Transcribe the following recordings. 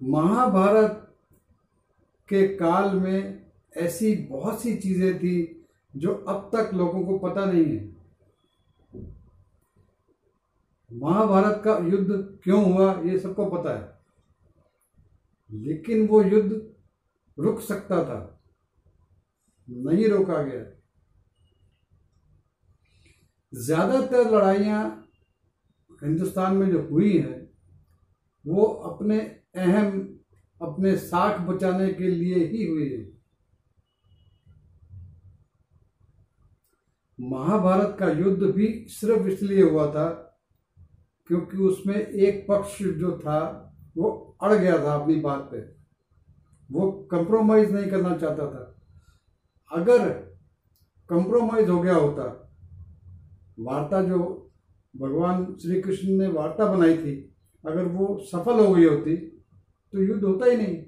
महाभारत के काल में ऐसी बहुत सी चीज़ें थी जो अब तक लोगों को पता नहीं है। महाभारत का युद्ध क्यों हुआ, ये सबको पता है। लेकिन वो युद्ध रुक सकता था, नहीं रोका गया। ज़्यादातर लड़ाइयाँ हिंदुस्तान में जो हुई हैं, वो अपने अहम अपने साख बचाने के लिए ही हुई है। महाभारत का युद्ध भी सिर्फ़ इसलिए हुआ था क्योंकि उसमें एक पक्ष जो था, वो अड़ गया था अपनी बात पे। वो कंप्रोमाइज नहीं करना चाहता था। अगर कंप्रोमाइज हो गया होता, वार्ता जो भगवान श्री कृष्ण ने वार्ता बनाई थी, अगर वो सफल हो गई होती तो युद्ध होता ही नहीं।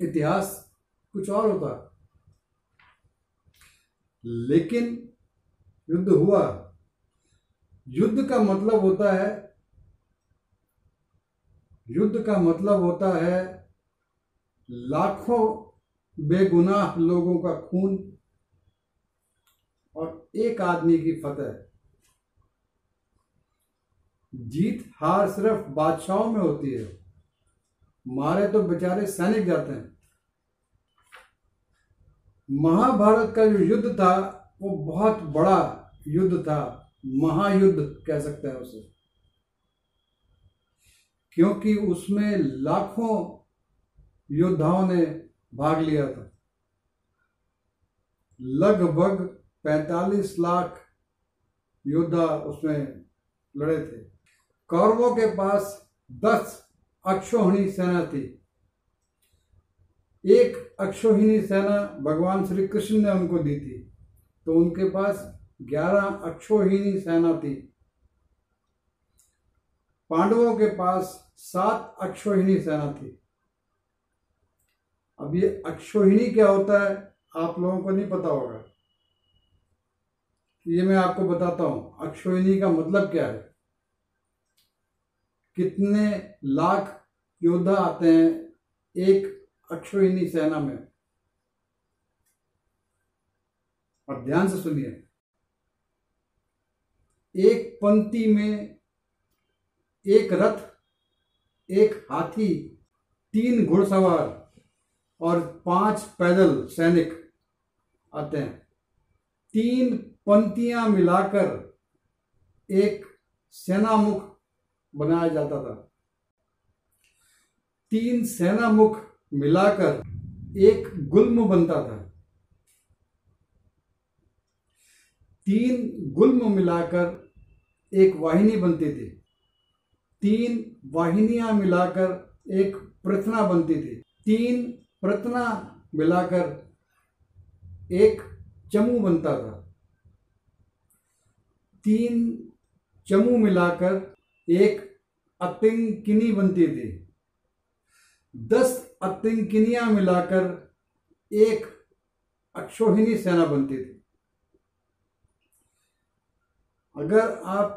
इतिहास कुछ और होता। लेकिन युद्ध हुआ। युद्ध का मतलब होता है, युद्ध का मतलब होता है लाखों बेगुनाह लोगों का खून और एक आदमी की फतह। जीत हार सिर्फ़ बादशाहों में होती है। मारे तो बेचारे सैनिक जाते हैं। महाभारत का जो युद्ध था, वो बहुत बड़ा युद्ध था, महायुद्ध कह सकते हैं उसे। क्योंकि उसमें लाखों योद्धाओं ने भाग लिया था। लगभग 45 लाख योद्धा उसमें लड़े थे। कौरवों के पास 10 अक्षोहिणी सेना थी। एक अक्षोहिणी सेना भगवान श्री कृष्ण ने उनको दी थी। तो उनके पास ग्यारह अक्षोहिणी सेना थी। पांडवों के पास सात अक्षोहिणी सेना थी। अब ये अक्षोहिणी क्या होता है, आप लोगों को नहीं पता होगा। ये मैं आपको बताता हूँ, अक्षोहिणी का मतलब क्या है? कितने लाख योद्धा आते हैं एक अक्षोहिणी सेना में? और ध्यान से सुनिए। एक पंक्ति में एक रथ, एक हाथी, तीन घुड़सवार और पाँच पैदल सैनिक आते हैं। तीन पंक्तियाँ मिलाकर एक सेनामुख बनाया जाता था। तीन सेना मुख मिलाकर एक गुल्म बनता था। तीन गुल्म मिलाकर एक वाहिनी बनती थी। तीन वाहिनियाँ मिलाकर एक प्रथना बनती थी। तीन प्रथना मिलाकर एक चमू बनता था। तीन चमू मिलाकर एक अतिंकिनी बनती थी। दस अतिंकिनियाँ मिलाकर एक अक्षोहिणी सेना बनती थी। अगर आप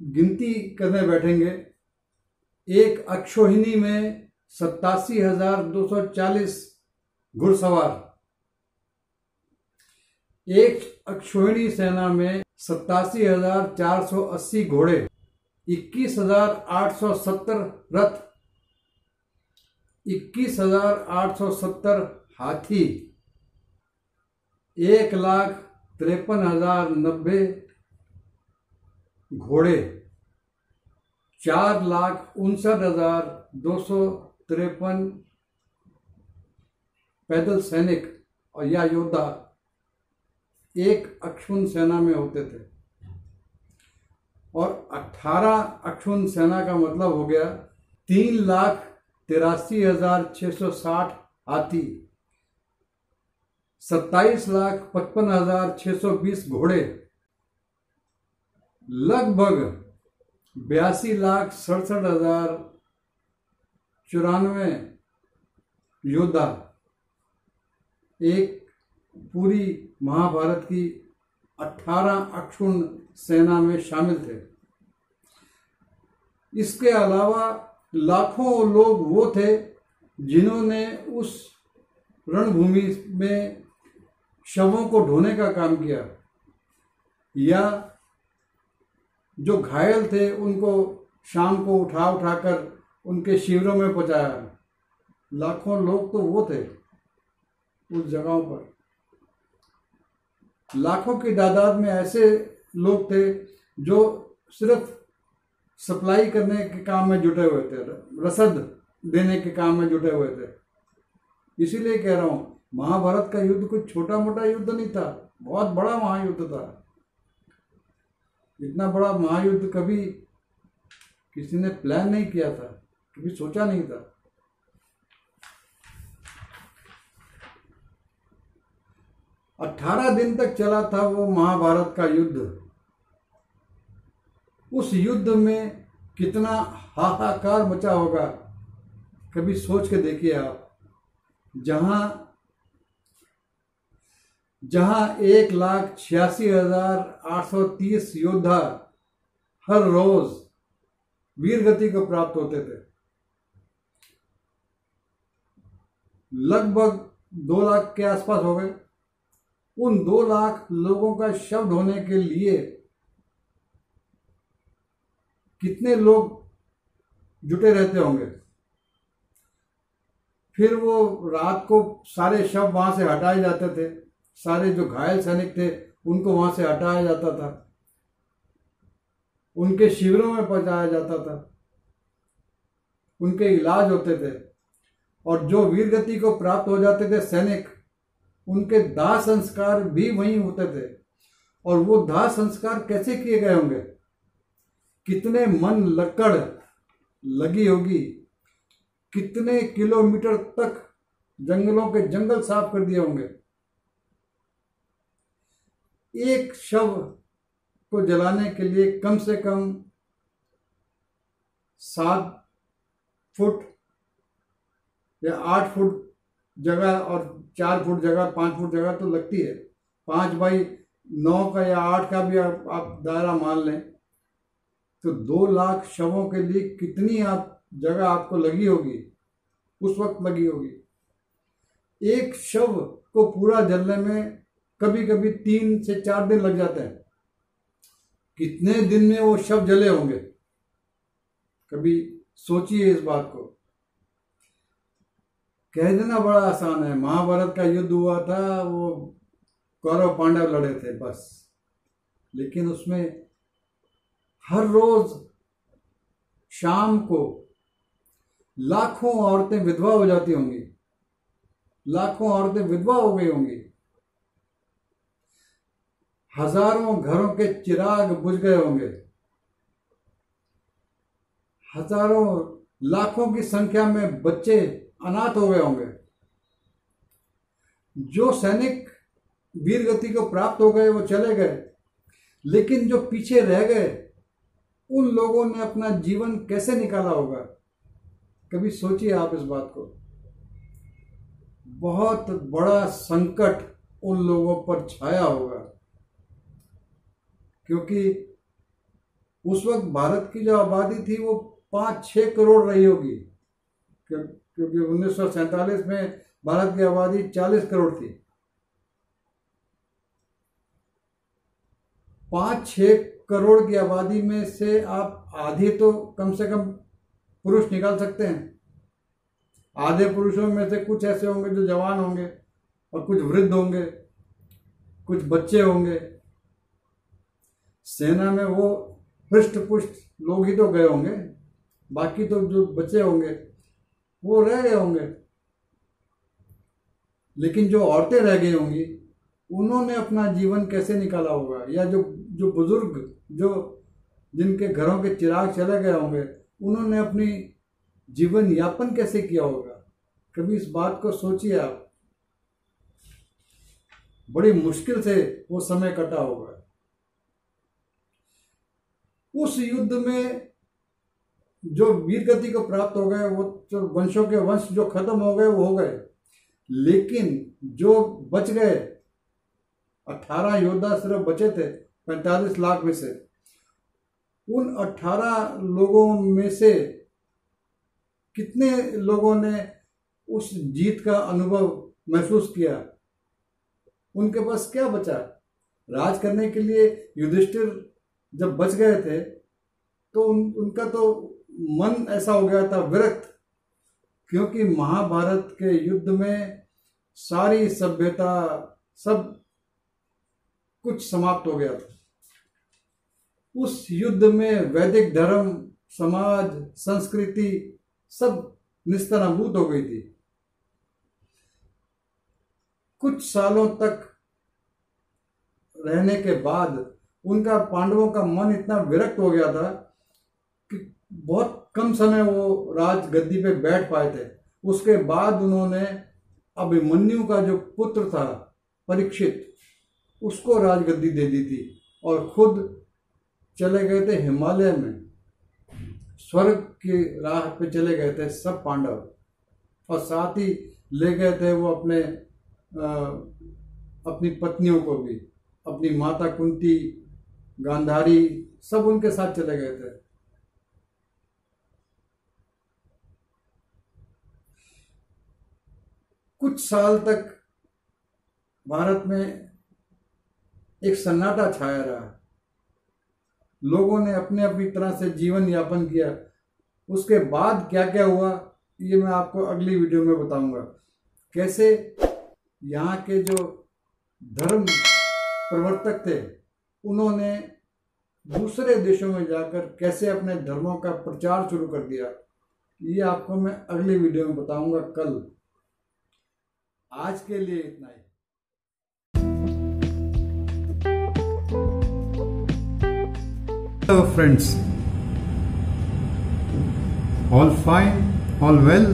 गिनती करने बैठेंगे, एक अक्षोहिणी में सत्तासी हज़ार दो सौ चालीस घुड़सवार। एक अक्षोहिणी सेना में सत्तासी हज़ार चार सौ अस्सी घोड़े। इक्कीस हज़ार आठ सौ सत्तर रथ, इक्कीस हज़ार आठ सौ सत्तर हाथी, एक लाख तिरपन हज़ार नब्बे घोड़े, चार लाख उनसठ हज़ार दो सौ तिरपन पैदल सैनिक और या योद्धा एक अक्षुण सेना में होते थे। और 18 अक्षुण सेना का मतलब हो गया तीन लाख तिरासी हज़ार छह सौ साठ हाथी। सत्ताईस लाख पचपन हज़ार छह सौ बीस घोड़े। लगभग बयासी लाख सड़सठ हज़ार चौरानवे योद्धा। एक पूरी महाभारत की अठारह अक्षुण सेना में शामिल थे। इसके अलावा लाखों लोग वो थे जिन्होंने उस रणभूमि में शवों को ढोने का काम किया या जो घायल थे उनको शाम को उठा उठाकर उनके शिविरों में पहुँचाया। लाखों लोग तो वो थे उस जगहों पर। लाखों की तादाद में ऐसे लोग थे जो सिर्फ़ सप्लाई करने के काम में जुटे हुए थे, रसद देने के काम में जुटे हुए थे। इसीलिए कह रहा हूँ, महाभारत का युद्ध कुछ छोटा मोटा युद्ध नहीं था, बहुत बड़ा महायुद्ध था। इतना बड़ा महायुद्ध कभी किसी ने प्लान नहीं किया था, कभी सोचा नहीं था। अठारह दिन तक चला था वो महाभारत का युद्ध। उस युद्ध में कितना हाहाकार मचा होगा, कभी सोच के देखिए आप। जहाँ जहाँ एक लाख छियासी हज़ार आठ सौ तीस योद्धा हर रोज वीर गति को प्राप्त होते थे। लगभग दो लाख के आसपास हो गए। उन दो लाख लोगों का शव ढोने के लिए कितने लोग जुटे रहते होंगे? फिर वो रात को सारे शव वहाँ से हटाए जाते थे। सारे जो घायल सैनिक थे, उनको वहाँ से हटाया जाता था। उनके शिविरों में पहुँचाया जाता था। उनके इलाज होते थे। और जो वीरगति को प्राप्त हो जाते थे सैनिक उनके दाह संस्कार भी वहीं होते थे। और वो दाह संस्कार कैसे किए गए होंगे? कितने मन लकड़ लगी होगी? कितने किलोमीटर तक जंगलों के जंगल साफ़ कर दिए होंगे? एक शव को जलाने के लिए कम से कम सात फुट या आठ फुट जगह और चार फुट जगह पाँच फुट जगह तो लगती है। पाँच बाई नौ का या आठ का भी आप, आप दायरा मान लें तो दो लाख शवों के लिए कितनी आप जगह आपको लगी होगी? उस वक्त लगी होगी। एक शव को पूरा जलने में कभी कभी तीन से चार दिन लग जाते हैं। कितने दिन में वो शव जले होंगे? कभी सोचिए इस बात को। कह देना, बड़ा आसान है। महाभारत का युद्ध हुआ था, वो कौरव पांडव लड़े थे, बस। लेकिन उसमें हर रोज शाम को लाखों औरतें विधवा हो जाती होंगी। लाखों औरतें विधवा हो गई होंगी। हज़ारों घरों के चिराग बुझ गए होंगे। हज़ारों लाखों की संख्या में बच्चे अनाथ हो गए होंगे। जो सैनिक वीर गति को प्राप्त हो गए, वो चले गए। लेकिन जो पीछे रह गए, उन लोगों ने अपना जीवन कैसे निकाला होगा? कभी सोचिए आप इस बात को। बहुत बड़ा संकट उन लोगों पर छाया होगा। क्योंकि उस वक्त भारत की जो आबादी थी, वो पाँच छह करोड़ रही होगी। क्योंकि उन्नीस में भारत की आबादी चालीस करोड़ थी। पाँच, छह करोड़ की आबादी में से आप आधी तो कम से कम पुरुष निकाल सकते हैं। आधे पुरुषों में से कुछ ऐसे होंगे जो जवान होंगे और कुछ वृद्ध होंगे, कुछ बच्चे होंगे। सेना में वो पृष्ठ पुष्ट लोग ही तो गए होंगे, बाकी तो जो बच्चे होंगे वो रह गए होंगे। लेकिन जो औरतें रह गई होंगी, उन्होंने अपना जीवन कैसे निकाला होगा? या जो जो बुज़ुर्ग, जो जिनके घरों के चिराग चले गए होंगे, उन्होंने अपनी जीवन यापन कैसे किया होगा? कभी इस बात को सोचिए आप। बड़ी मुश्किल से वो समय कटा होगा। उस युद्ध में जो वीर गति को प्राप्त हो गए वो जो वंशों के वंश जो खत्म हो गए वो हो गए। लेकिन जो बच गए अठारह योद्धा सिर्फ़ बचे थे पैंतालीस लाख में से। उन अठारह लोगों में से कितने लोगों ने उस जीत का अनुभव महसूस किया? उनके पास क्या बचा? राज करने के लिए युधिष्ठिर जब बच गए थे तो उन, उनका तो मन ऐसा हो गया था विरक्त, क्योंकि महाभारत के युद्ध में सारी सभ्यता, सब कुछ समाप्त हो गया था। उस युद्ध में वैदिक धर्म, समाज, संस्कृति सब निस्तनाभूत हो गई थी। कुछ सालों तक रहने के बाद उनका पांडवों का मन इतना विरक्त हो गया था बहुत कम समय वो राज गद्दी पे बैठ पाए थे। उसके बाद उन्होंने अभिमन्यु का जो पुत्र था परीक्षित उसको राजगद्दी दे दी थी और खुद चले गए थे हिमालय में। स्वर्ग की राह पे चले गए थे सब पांडव और साथ ही ले गए थे वो अपने आ, अपनी पत्नियों को भी अपनी माता कुंती गांधारी सब उनके साथ चले गए थे। कुछ साल तक भारत में एक सन्नाटा छाया रहा। लोगों ने अपने अपनी तरह से जीवन यापन किया। उसके बाद क्या क्या हुआ, ये मैं आपको अगली वीडियो में बताऊँगा। कैसे यहाँ के जो धर्म प्रवर्तक थे, उन्होंने दूसरे देशों में जाकर कैसे अपने धर्मों का प्रचार शुरू कर दिया, ये आपको मैं अगली वीडियो में बताऊँगा कल। आज के लिए इतना ही Hello friends, all fine, all well?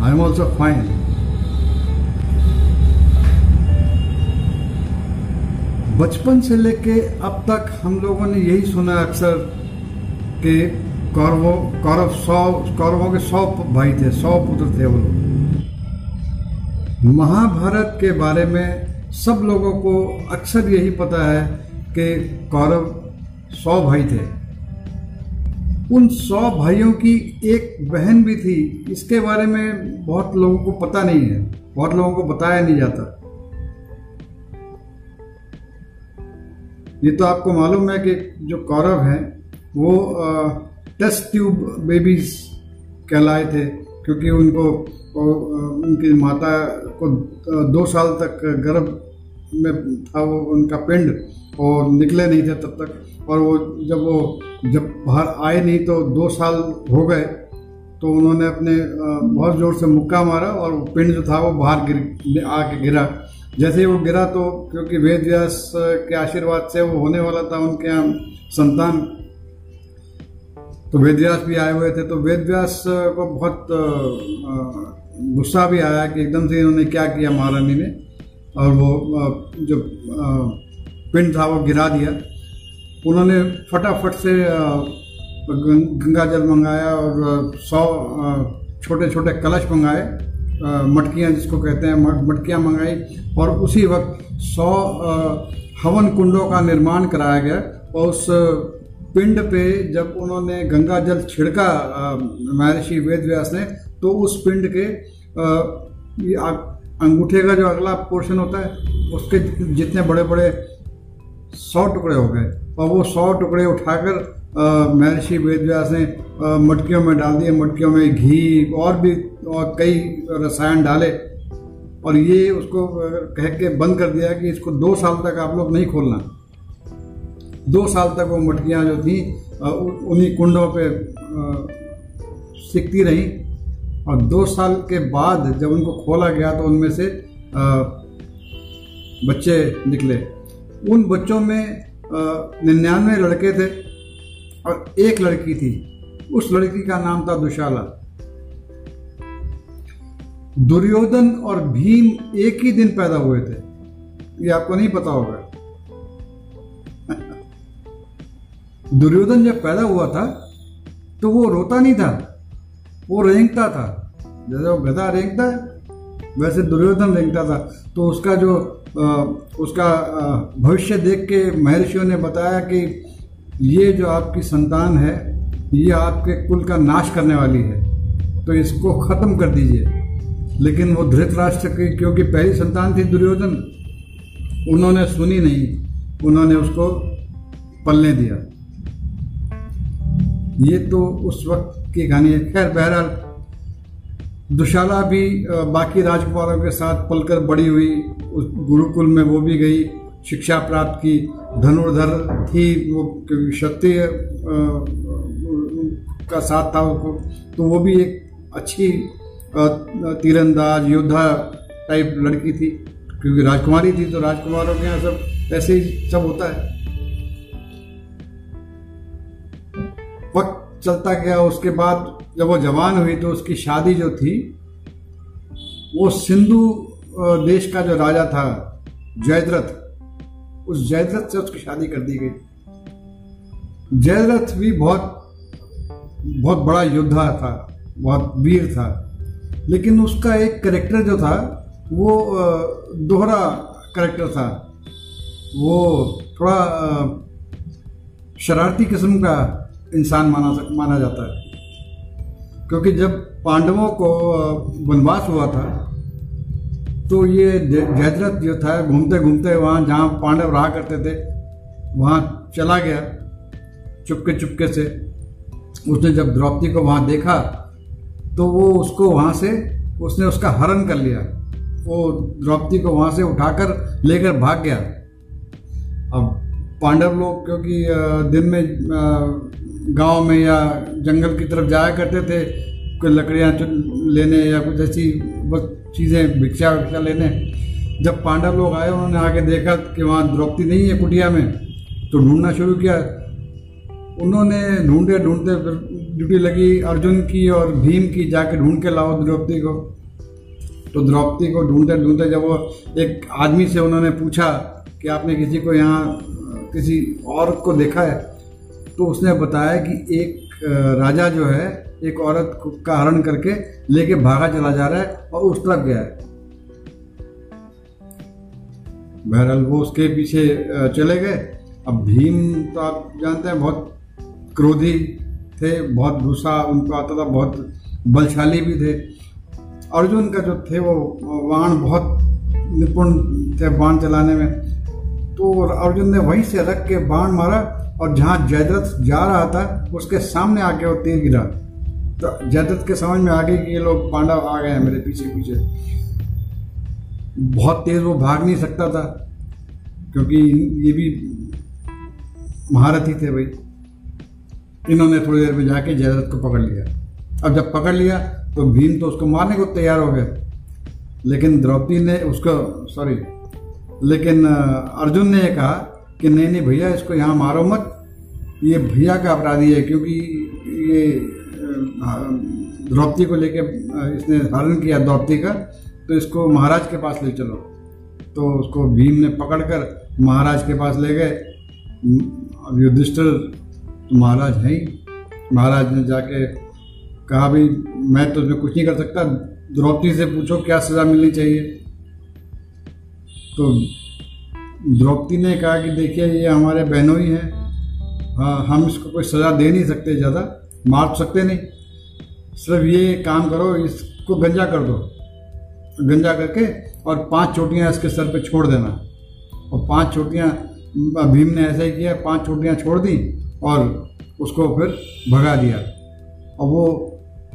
I am also fine. बचपन से लेके अब तक हम लोगों ने यही सुना अक्सर कि कौरवों कौरव सौ कौरवों के सौ भाई थे सौ पुत्र थे वो लोग महाभारत के बारे में सब लोगों को अक्सर यही पता है कि कौरव सौ भाई थे। उन सौ भाइयों की एक बहन भी थी। इसके बारे में बहुत लोगों को पता नहीं है। बहुत लोगों को बताया नहीं जाता। ये तो आपको मालूम है कि जो कौरव हैं, वो टेस्ट ट्यूब बेबीज कहलाए थे, क्योंकि उनको उनकी माता को दो साल तक गर्भ में था वो, उनका पिंड और निकले नहीं थे तब तक। और वो जब वो, जब बाहर आए नहीं तो दो साल हो गए तो उन्होंने अपने बहुत ज़ोर से मुक्का मारा और पिंड जो था वो बाहर गिर, आके गिरा। जैसे ही वो गिरा तो क्योंकि वेद व्यास के आशीर्वाद से वो होने वाला था उनके यहाँ संतान तो वेद व्यास भी आए हुए थे तो वेद व्यास को बहुत गुस्सा भी आया कि एकदम से इन्होंने क्या किया महारानी ने। और वो जो पिंड था वो गिरा दिया। उन्होंने फटाफट से गंगा जल मंगाया और सौ छोटे छोटे कलश मंगाए मटकियाँ जिसको कहते हैं मटकियाँ मंगाई। और उसी वक्त सौ हवन कुंडों का निर्माण कराया गया और उस पिंड पे जब उन्होंने गंगा जल छिड़का महर्षि वेद व्यास ने तो उस पिंड के अंगूठे का जो अगला पोर्शन होता है, उसके जितने बड़े बड़े सौ टुकड़े हो गए। और वो सौ टुकड़े उठाकर महर्षि वेदव्यास ने मटकियों में डाल दिए। मटकियों में घी और भी, और कई रसायन डाले। और ये उसको कह के बंद कर दिया कि इसको दो साल तक आप लोग नहीं खोलना। दो साल तक वो मटकियाँ जो थी उन्हीं कुंडों पे सिकती रहीं। और दो साल के बाद जब उनको खोला गया तो उनमें से बच्चे निकले। उन बच्चों में निन्यानवे लड़के थे और एक लड़की थी। उस लड़की का नाम था दुशाला। दुर्योधन और भीम एक ही दिन पैदा हुए थे। ये आपको नहीं पता होगा। दुर्योधन जब पैदा हुआ था तो वो रोता नहीं था वो रेंगता था। जैसे वो गधा रेंगता है वैसे दुर्योधन रेंगता था। तो उसका जो आ, उसका भविष्य देख के महर्षियों ने बताया कि ये जो आपकी संतान है ये आपके कुल का नाश करने वाली है। तो इसको खत्म कर दीजिए। लेकिन वो धृतराष्ट्र की क्योंकि पहली संतान थी दुर्योधन उन्होंने सुनी नहीं उन्होंने उसको पलने दिया। ये तो उस वक्त की कहानी है। खैर, बहरहाल, दुशाला भी बाकी राजकुमारों के साथ पलकर बड़ी हुई। उस गुरुकुल में वो भी गई, शिक्षा प्राप्त की। धनुर्धर थी वो क्षत्रिय का साथ था उसको तो वो भी एक अच्छी तीरंदाज, योद्धा टाइप लड़की थी। क्योंकि राजकुमारी थी तो राजकुमारों के यहाँ सब, ऐसे ही सब होता है। चलता गया। उसके बाद जब वो जवान हुई तो उसकी शादी जो थी, वो सिंधु देश का जो राजा था, जयद्रथ, उस जयद्रथ से उसकी शादी कर दी गई। जयद्रथ भी बहुत बहुत बड़ा योद्धा था, बहुत वीर था। लेकिन उसका एक करेक्टर जो था, वो दोहरा करेक्टर था। वो थोड़ा शरारती किस्म का इंसान माना माना जाता है। क्योंकि जब पांडवों को वनवास हुआ था तो ये जयद्रथ जो था घूमते घूमते वहाँ जहाँ पांडव रहा करते थे, वहाँ चला गया चुपके चुपके से। उसने जब द्रौपदी को वहाँ देखा तो वो उसको वहाँ से, उसने उसका हरण कर लिया। वो द्रौपदी को वहाँ से उठाकर लेकर भाग गया। अब पांडव लोग, क्योंकि दिन में गाँव में या जंगल की तरफ़ जाया करते थे, कोई लकड़ियाँ लेने या कुछ ऐसी बस चीज़ें, भिक्षा विक्षा लेने। जब पांडव लोग आए, उन्होंने आके देखा कि वहाँ द्रौपदी नहीं है कुटिया में तो ढूंढना शुरू किया। उन्होंने ढूंढे, ढूंढते फिर ड्यूटी लगी अर्जुन की और भीम की, जाके ढूंढ के लाओ द्रौपदी को। तो द्रौपदी को ढूंढते ढूंढते जब वो एक आदमी से उन्होंने पूछा कि आपने किसी को यहाँ, किसी और को देखा है? तो उसने बताया कि एक राजा जो है, एक औरत का हरण करके लेके भागा चला जा रहा है और उस तरफ़ गया है। बहरहाल वो उसके पीछे चले गए। अब भीम तो आप जानते हैं, बहुत क्रोधी थे, बहुत गुस्सा उनको आता था बहुत बलशाली भी थे। अर्जुन का जो थे, वो बाण बहुत निपुण थे बाण चलाने में। तो अर्जुन ने वहीं से रख के बाण मारा और जहाँ जयद्रथ जा रहा था, उसके सामने आके वो तीर गिरा। तो जयद्रथ के समझ में आ गई कि ये लोग पांडव आ गए हैं मेरे पीछे पीछे। बहुत तेज वो भाग नहीं सकता था, क्योंकि ये भी महारथी थे भाई। इन्होंने थोड़ी देर में जाके जयद्रथ को पकड़ लिया। अब जब पकड़ लिया तो भीम तो उसको मारने को तैयार हो गए लेकिन द्रौपदी ने उसको सॉरी लेकिन अर्जुन ने यह कहा कि, नहीं नहीं भैया, इसको यहाँ मारो मत। ये भैया का अपराधी है, क्योंकि ये द्रौपदी को लेके इसने हरण किया द्रौपदी का तो इसको महाराज के पास ले चलो। तो उसको भीम ने पकड़कर महाराज के पास ले गए। अब तो महाराज है ही? महाराज ने जाके कहा, भाई, मैं तो उसमें कुछ नहीं कर सकता। द्रौपदी से पूछो, क्या सजा मिलनी चाहिए? तो द्रौपदी ने कहा कि, देखिए, ये हमारे बहनों हैं हाँ। हम इसको कोई सजा दे नहीं सकते ज़्यादा, मार तो सकते नहीं। सिर्फ़ ये काम करो, इसको गंजा कर दो। गंजा करके और पाँच चोटियाँ इसके सर पे छोड़ देना। और पाँच चोटियाँ भीम ने ऐसा ही किया, पाँच चोटियाँ छोड़ दी और उसको फिर भगा दिया। और वो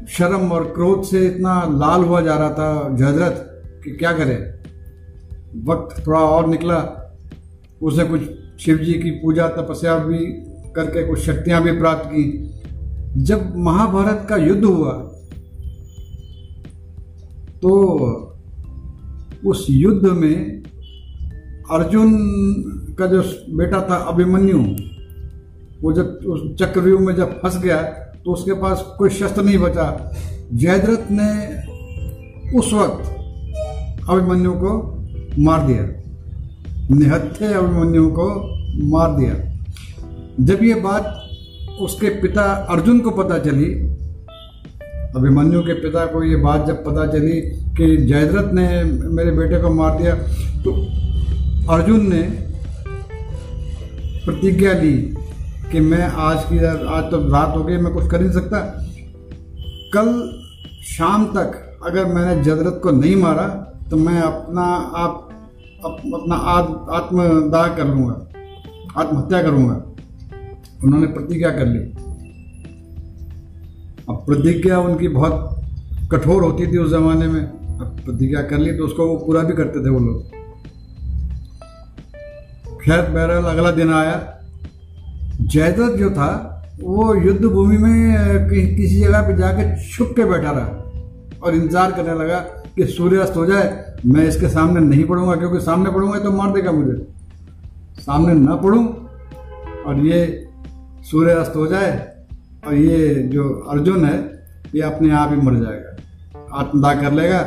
शर्म और क्रोध से इतना लाल हुआ जा रहा था जहजरत कि क्या करे? वक्त थोड़ा और निकला। उसने कुछ शिव जी की पूजा तपस्या भी करके कुछ शक्तियाँ भी प्राप्त की। जब महाभारत का युद्ध हुआ तो उस युद्ध में अर्जुन का जो बेटा था अभिमन्यु, वो जब उस चक्रव्यूह में जब फंस गया तो उसके पास कोई शस्त्र नहीं बचा। जयद्रथ ने उस वक्त अभिमन्यु को मार दिया। निहत्थे अभिमन्यु को मार दिया। जब ये बात उसके पिता अर्जुन को पता चली अभिमन्यु के पिता को ये बात जब पता चली कि जयद्रथ ने मेरे बेटे को मार दिया तो अर्जुन ने प्रतिज्ञा ली कि मैं आज की आज तो रात हो गई मैं कुछ कर नहीं सकता। कल शाम तक अगर मैंने जदरत को नहीं मारा तो मैं अपना आप अप, अपना आत्मदाह कर लूँगा आत्महत्या करूँगा। उन्होंने प्रतिज्ञा कर ली। अब प्रतिज्ञा उनकी बहुत कठोर होती थी उस जमाने में। अब प्रतिज्ञा कर ली तो उसको वो पूरा भी करते थे वो लोग। खैर बहरहाल अगला दिन आया। जयदत्त जो था वो युद्ध भूमि में कि, किसी जगह पे जाके छुप के बैठा रहा और इंतज़ार करने लगा कि सूर्यास्त हो जाए। मैं इसके सामने नहीं पढ़ूँगा क्योंकि सामने पढ़ूँगा तो मार देगा मुझे। सामने ना पढ़ूं और ये सूर्यास्त हो जाए और ये जो अर्जुन है, ये अपने आप ही मर जाएगा। आत्मदाह कर लेगा,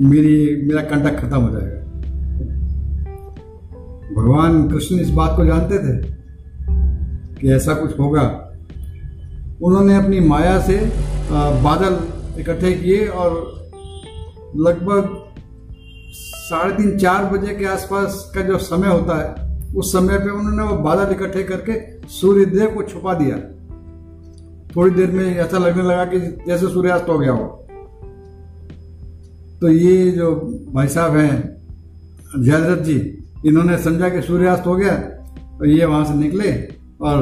मेरी, मेरा कंटक खत्म हो जाएगा। भगवान कृष्ण इस बात को जानते थे कि ऐसा कुछ होगा। उन्होंने अपनी माया से बादल इकट्ठे किए और लगभग साढ़े तीन, चार बजे के आसपास का जो समय होता है उस समय पे उन्होंने वो बादल इकट्ठे करके सूर्य देव को छुपा दिया। थोड़ी देर में ऐसा लगने लगा कि जैसे सूर्यास्त हो गया हो। तो ये जो भाई साहब हैं, जयदत्त जी, इन्होंने समझा कि सूर्यास्त हो गया तो ये वहाँ से निकले और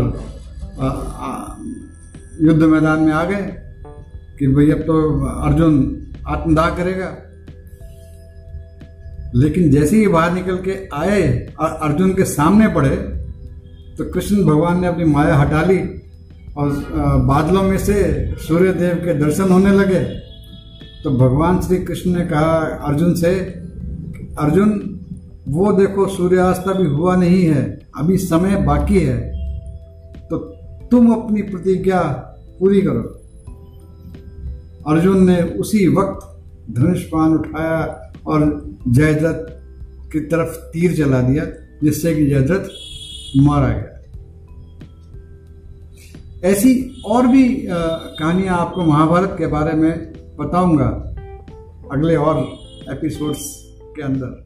युद्ध मैदान में आ गए कि भाई अब तो अर्जुन आत्मदाह करेगा। लेकिन जैसे ही बाहर निकल के आए और अर्जुन के सामने पड़े तो कृष्ण भगवान ने अपनी माया हटा ली और बादलों में से सूर्य देव के दर्शन होने लगे। तो भगवान श्री कृष्ण ने कहा अर्जुन से, अर्जुन, वो देखो सूर्यास्त अभी हुआ नहीं है, अभी समय बाकी है। तो तुम अपनी प्रतिज्ञा पूरी करो। अर्जुन ने उसी वक्त धनुष पान उठाया और जयद्रथ की तरफ़ तीर चला दिया, जिससे कि जयद्रथ मारा गया ऐसी और भी कहानियाँ आपको महाभारत के बारे में बताऊँगा अगले और एपिसोड्स के अंदर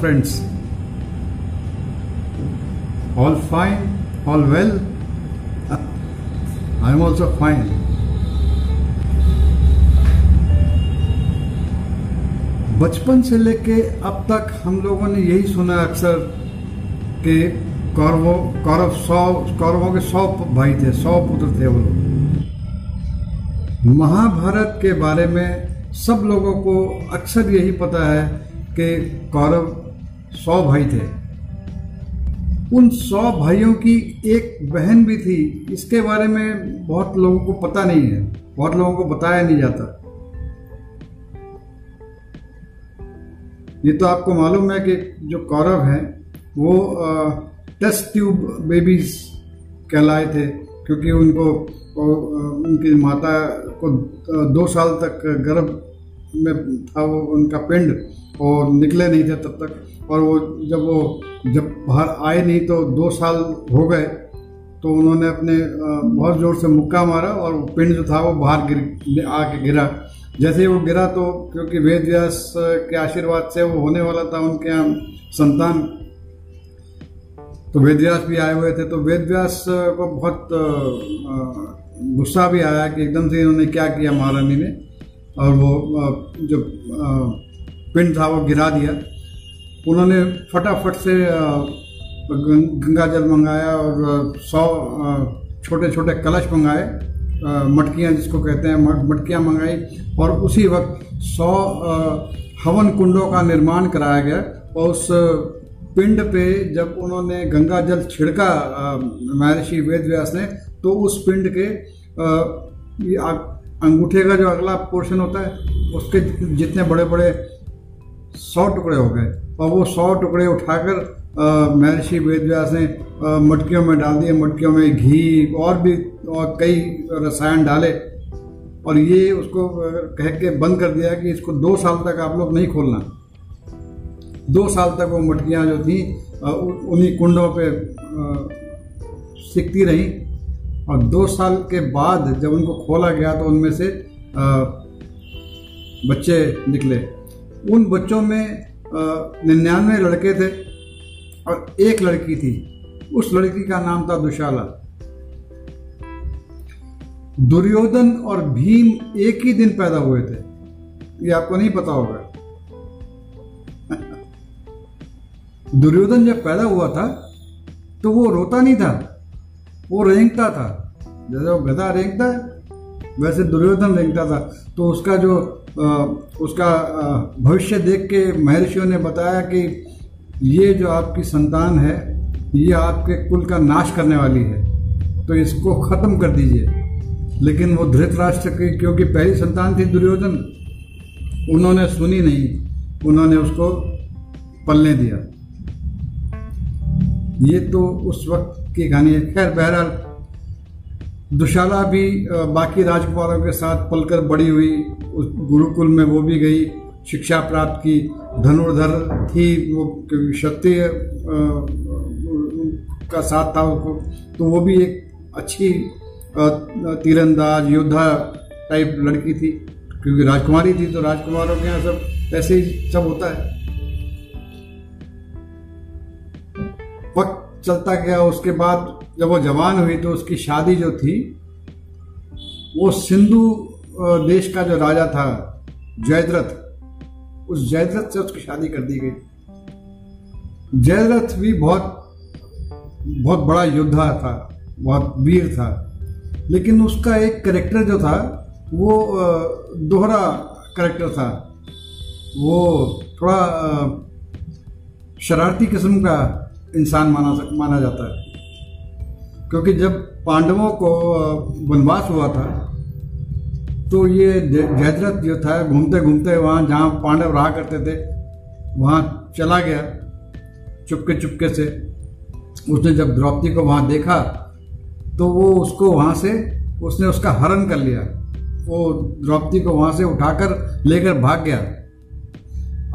friends. All fine? All well? I am also fine. बचपन से लेके अब तक हम लोगों ने यही सुना अक्सर कि कौरवों, कौरव सौ, कौरवों के सौ भाई थे, सौ पुत्र थे वो लोग महाभारत के बारे में सब लोगों को अक्सर यही पता है कि कौरव सौ भाई थे उन सौ भाइयों की एक बहन भी थी, इसके बारे में बहुत लोगों को पता नहीं है। बहुत लोगों को बताया नहीं जाता। ये तो आपको मालूम है कि जो कौरव हैं, वो टेस्ट ट्यूब बेबीज कहलाए थे, क्योंकि उनको उनकी माता को दो साल तक गर्भ में था वो, उनका पिंड। और निकले नहीं थे तब तक। और वो जब वो, जब बाहर आए नहीं तो दो साल हो गए तो उन्होंने अपने बहुत ज़ोर से मुक्का मारा और पिंड जो था वो बाहर गिर आके गिरा। जैसे ही वो गिरा तो क्योंकि वेद व्यास के आशीर्वाद से वो होने वाला था उनके यहाँ संतान तो वेद व्यास भी आए हुए थे। तो वेद व्यास को बहुत गुस्सा भी आया कि एकदम से इन्होंने क्या किया महारानी ने। और वो जो पिंड था, वो गिरा दिया। उन्होंने फटाफट से गंगा जल मंगाया और सौ छोटे छोटे कलश मंगाए मटकियाँ जिसको कहते हैं मटकियाँ मंगाई और उसी वक्त सौ हवन कुंडों का निर्माण कराया गया और उस पिंड पे जब उन्होंने गंगा जल छिड़का महर्षि वेद व्यास ने तो उस पिंड के अंगूठे का जो अगला पोर्शन होता है, उसके जितने बड़े बड़े सौ टुकड़े हो गए। और वो सौ टुकड़े उठाकर महर्षि वेदव्यास ने मटकियों में डाल दिए। मटकियों में घी और भी, और कई रसायन डाले। और ये उसको कह के बंद कर दिया कि इसको दो साल तक आप लोग नहीं खोलना। दो साल तक वो मटकियाँ जो थी उन्हीं कुंडों पे सिकती रहीं। और दो साल के बाद जब उनको खोला गया तो उनमें से बच्चे निकले। उन बच्चों में निन्यानवे लड़के थे और एक लड़की थी। उस लड़की का नाम था दुशाला। दुर्योधन और भीम एक ही दिन पैदा हुए थे। ये आपको नहीं पता होगा। दुर्योधन जब पैदा हुआ था तो वो रोता नहीं था, वो रेंगता था। जैसे वो गधा रेंगता है वैसे दुर्योधन रेंगता था। तो उसका जो उसका भविष्य देख के महर्षियों ने बताया कि ये जो आपकी संतान है, ये आपके कुल का नाश करने वाली है। तो इसको खत्म कर दीजिए। लेकिन वो धृतराष्ट्र की, क्योंकि पहली संतान थी दुर्योधन, उन्होंने सुनी नहीं। उन्होंने उसको पलने दिया। ये तो उस वक्त की कहानी है। खैर, बहरहाल, दुशाला भी बाकी राजकुमारों के साथ पलकर बड़ी हुई। उस गुरुकुल में वो भी गई, शिक्षा प्राप्त की, धनुर्धर थी, वो क्षत्रिय का साथ था उसको तो वो भी एक अच्छी तीरंदाज, योद्धा टाइप लड़की थी, क्योंकि राजकुमारी थी तो राजकुमारों के यहाँ सब ऐसे ही सब होता है। वक्त चलता गया, उसके बाद जब वो जवान हुई तो उसकी शादी जो थी, वो सिंधु देश का जो राजा था, जयद्रथ, उस जयद्रथ से उसकी शादी कर दी गई। जयद्रथ भी बहुत बहुत बड़ा योद्धा था, बहुत वीर था। लेकिन उसका एक करेक्टर जो था, वो दोहरा करेक्टर था। वो थोड़ा शरारती किस्म का इंसान माना माना जाता है। क्योंकि जब पांडवों को वनवास हुआ था तो ये जयद्रथ जो था घूमते घूमते वहाँ जहाँ पांडव रहा करते थे, वहाँ चला गया चुपके चुपके से। उसने जब द्रौपदी को वहाँ देखा तो वो उसको वहाँ से, उसने उसका हरण कर लिया। वो द्रौपदी को वहाँ से उठाकर लेकर भाग गया।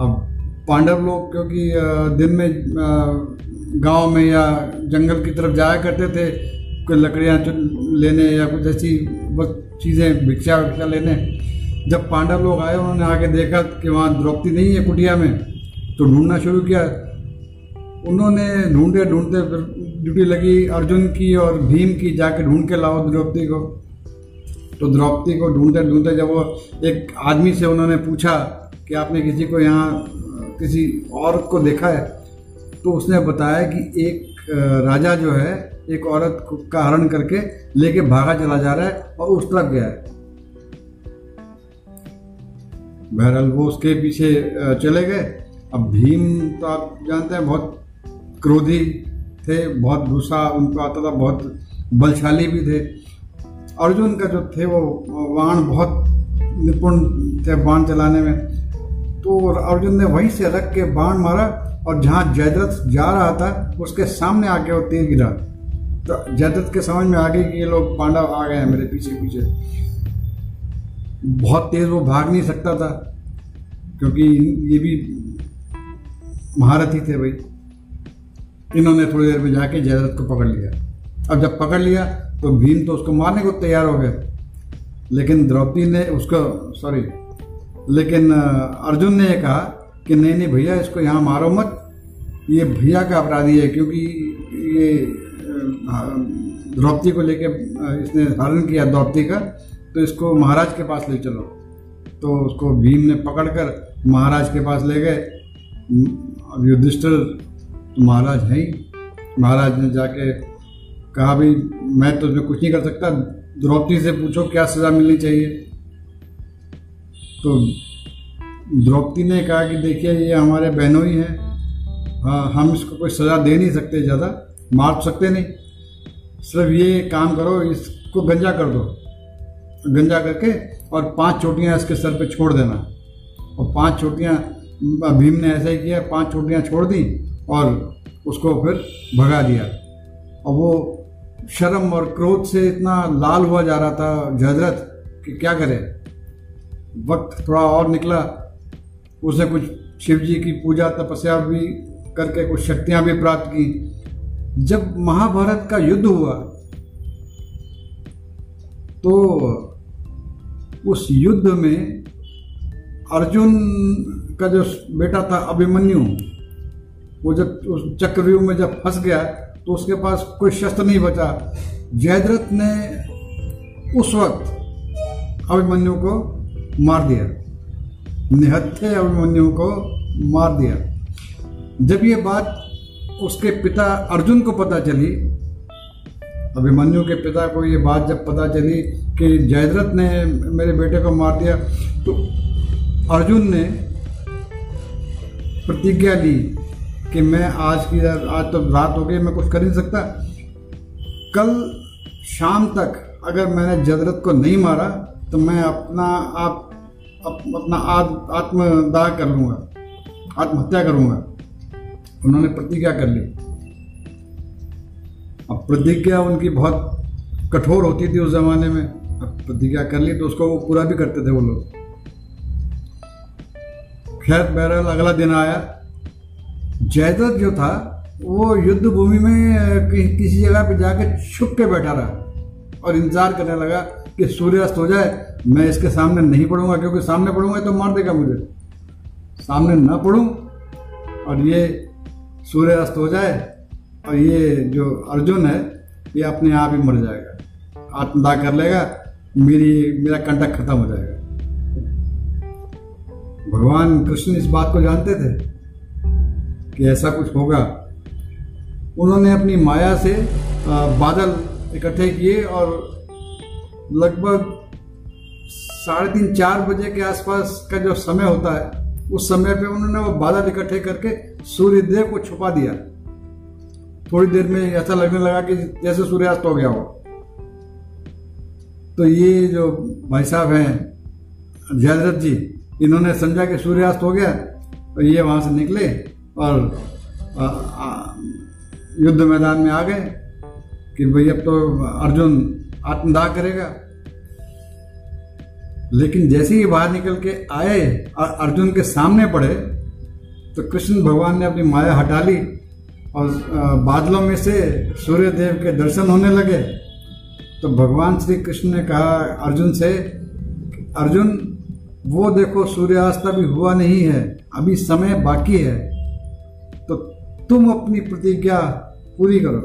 अब पांडव लोग, क्योंकि दिन में गाँव में या जंगल की तरफ़ जाया करते थे कोई लकड़ियाँ लेने या कुछ ऐसी बस चीज़ें, भिक्षा विक्षा लेने। जब पांडव लोग आए, उन्होंने आके देखा कि वहाँ द्रौपदी नहीं है कुटिया में तो ढूंढना शुरू किया। उन्होंने ढूंढे ढूंढते फिर ड्यूटी लगी, अर्जुन की और भीम की, जाके ढूंढ के लाओ द्रौपदी को। तो द्रौपदी को ढूंढते ढूंढते जब वो एक आदमी से उन्होंने पूछा कि आपने किसी को यहाँ, किसी और को देखा है तो उसने बताया कि एक राजा जो है एक औरत का हरण करके लेके भागा चला जा रहा है और उस तरफ़ गया है। बहरहाल वो उसके पीछे चले गए। अब भीम तो आप जानते हैं, बहुत क्रोधी थे, बहुत गुस्सा उनको आता था, बहुत बलशाली भी थे। अर्जुन का जो थे, वो बाण बहुत निपुण थे बाण चलाने में। तो अर्जुन ने वहीं से रख के बाण मारा और जहाँ जयद्रथ जा रहा था, उसके सामने आके वो तीर गिरा। तो जयद्रथ के समझ में आ गई कि ये लोग पांडव आ गए हैं मेरे पीछे पीछे। बहुत तेज वो भाग नहीं सकता था, क्योंकि ये भी महारथी थे भाई। इन्होंने थोड़ी देर में जाके जयद्रथ को पकड़ लिया। अब जब पकड़ लिया तो भीम तो उसको मारने को तैयार हो गए लेकिन द्रौपदी ने उसको सॉरी लेकिन अर्जुन ने यह कहा कि नहीं नहीं भैया, इसको यहाँ मारो मत। ये भैया का अपराधी है, क्योंकि ये द्रौपदी को लेके इसने हरण किया द्रौपदी का तो इसको महाराज के पास ले चलो। तो उसको भीम ने पकड़कर महाराज के पास ले गए। अब युधिष्ठिर तो महाराज है ही? महाराज ने जाके कहा भाई मैं तो उसमें कुछ नहीं कर सकता, द्रौपदी से पूछो, क्या सज़ा मिलनी चाहिए? तो द्रौपदी ने कहा कि, देखिए, ये हमारे बहनों ही हैं। हाँ हम इसको कोई सज़ा दे नहीं सकते ज़्यादा। मार सकते नहीं। सिर्फ़ ये काम करो, इसको गंजा कर दो। गंजा करके और पाँच चोटियाँ इसके सर पे छोड़ देना। और पाँच चोटियाँ भीम ने ऐसा ही किया, पाँच चोटियाँ छोड़ दी और उसको फिर भगा दिया। और वो शर्म और क्रोध से इतना लाल हुआ जा रहा था जहजरत कि क्या करे। वक्त थोड़ा और निकला। उसने कुछ शिव जी की पूजा तपस्या भी करके कुछ शक्तियाँ भी प्राप्त की। जब महाभारत का युद्ध हुआ तो उस युद्ध में अर्जुन का जो बेटा था अभिमन्यु, वो जब उस चक्रव्यूह में जब फंस गया तो उसके पास कोई शस्त्र नहीं बचा। जयद्रथ ने उस वक्त अभिमन्यु को मार दिया। निहत्थे अभिमन्यु को मार दिया। जब ये बात उसके पिता अर्जुन को पता चली। अभिमन्यु के पिता को ये बात जब पता चली कि जयद्रथ ने मेरे बेटे को मार दिया तो अर्जुन ने प्रतिज्ञा ली कि मैं आज की आज तो रात हो गई मैं कुछ कर नहीं सकता। कल शाम तक अगर मैंने जयद्रथ को नहीं मारा तो मैं अपना आप अप, अपना आत्मदाह कर लूँगा आत्महत्या करूँगा। उन्होंने प्रतिज्ञा कर ली? अब प्रतिज्ञा उनकी बहुत कठोर होती थी उस जमाने में। अब प्रतिज्ञा कर ली तो उसको वो पूरा भी करते थे वो लोग। खैर बहरहाल अगला दिन आया। जयदत्त जो था वो युद्ध भूमि में कि, किसी जगह पे जाके छुप के बैठा रहा और इंतज़ार करने लगा कि सूर्यास्त हो जाए। मैं इसके सामने नहीं पढ़ूँगा क्योंकि सामने पढ़ूँगा तो मार देगा मुझे। सामने ना पढ़ूं और ये सूर्यास्त हो जाए और ये जो अर्जुन है, ये अपने आप ही मर जाएगा। आत्मदाह कर लेगा, मेरी, मेरा कंटक खत्म हो जाएगा। भगवान कृष्ण इस बात को जानते थे कि ऐसा कुछ होगा। उन्होंने अपनी माया से बादल इकट्ठे किए और लगभग साढ़े तीन, चार बजे के आसपास का जो समय होता है उस समय पे उन्होंने वो बादल इकट्ठे करके सूर्य देव को छुपा दिया। थोड़ी देर में ऐसा लगने लगा कि जैसे सूर्यास्त हो गया हो। तो ये जो भाई साहब हैं, जयदत्त जी, इन्होंने समझा कि सूर्यास्त हो गया तो ये वहाँ से निकले और युद्ध मैदान में आ गए कि भाई अब तो अर्जुन आत्मदाह करेगा। लेकिन जैसे ही बाहर निकल के आए और अर्जुन के सामने पड़े तो कृष्ण भगवान ने अपनी माया हटा ली और बादलों में से सूर्य देव के दर्शन होने लगे। तो भगवान श्री कृष्ण ने कहा अर्जुन से, अर्जुन, वो देखो सूर्यास्त अभी हुआ नहीं है, अभी समय बाकी है। तो तुम अपनी प्रतिज्ञा पूरी करो।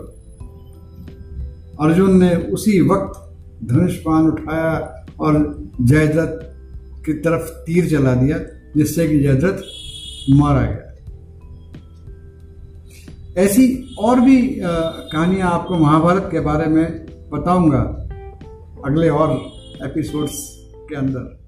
अर्जुन ने उसी वक्त धनुष पान उठाया और जयद्रथ की तरफ़ तीर चला दिया, जिससे कि जयद्रथ मारा गया। ऐसी और भी कहानियाँ आपको महाभारत के बारे में बताऊँगा अगले और एपिसोड्स के अंदर।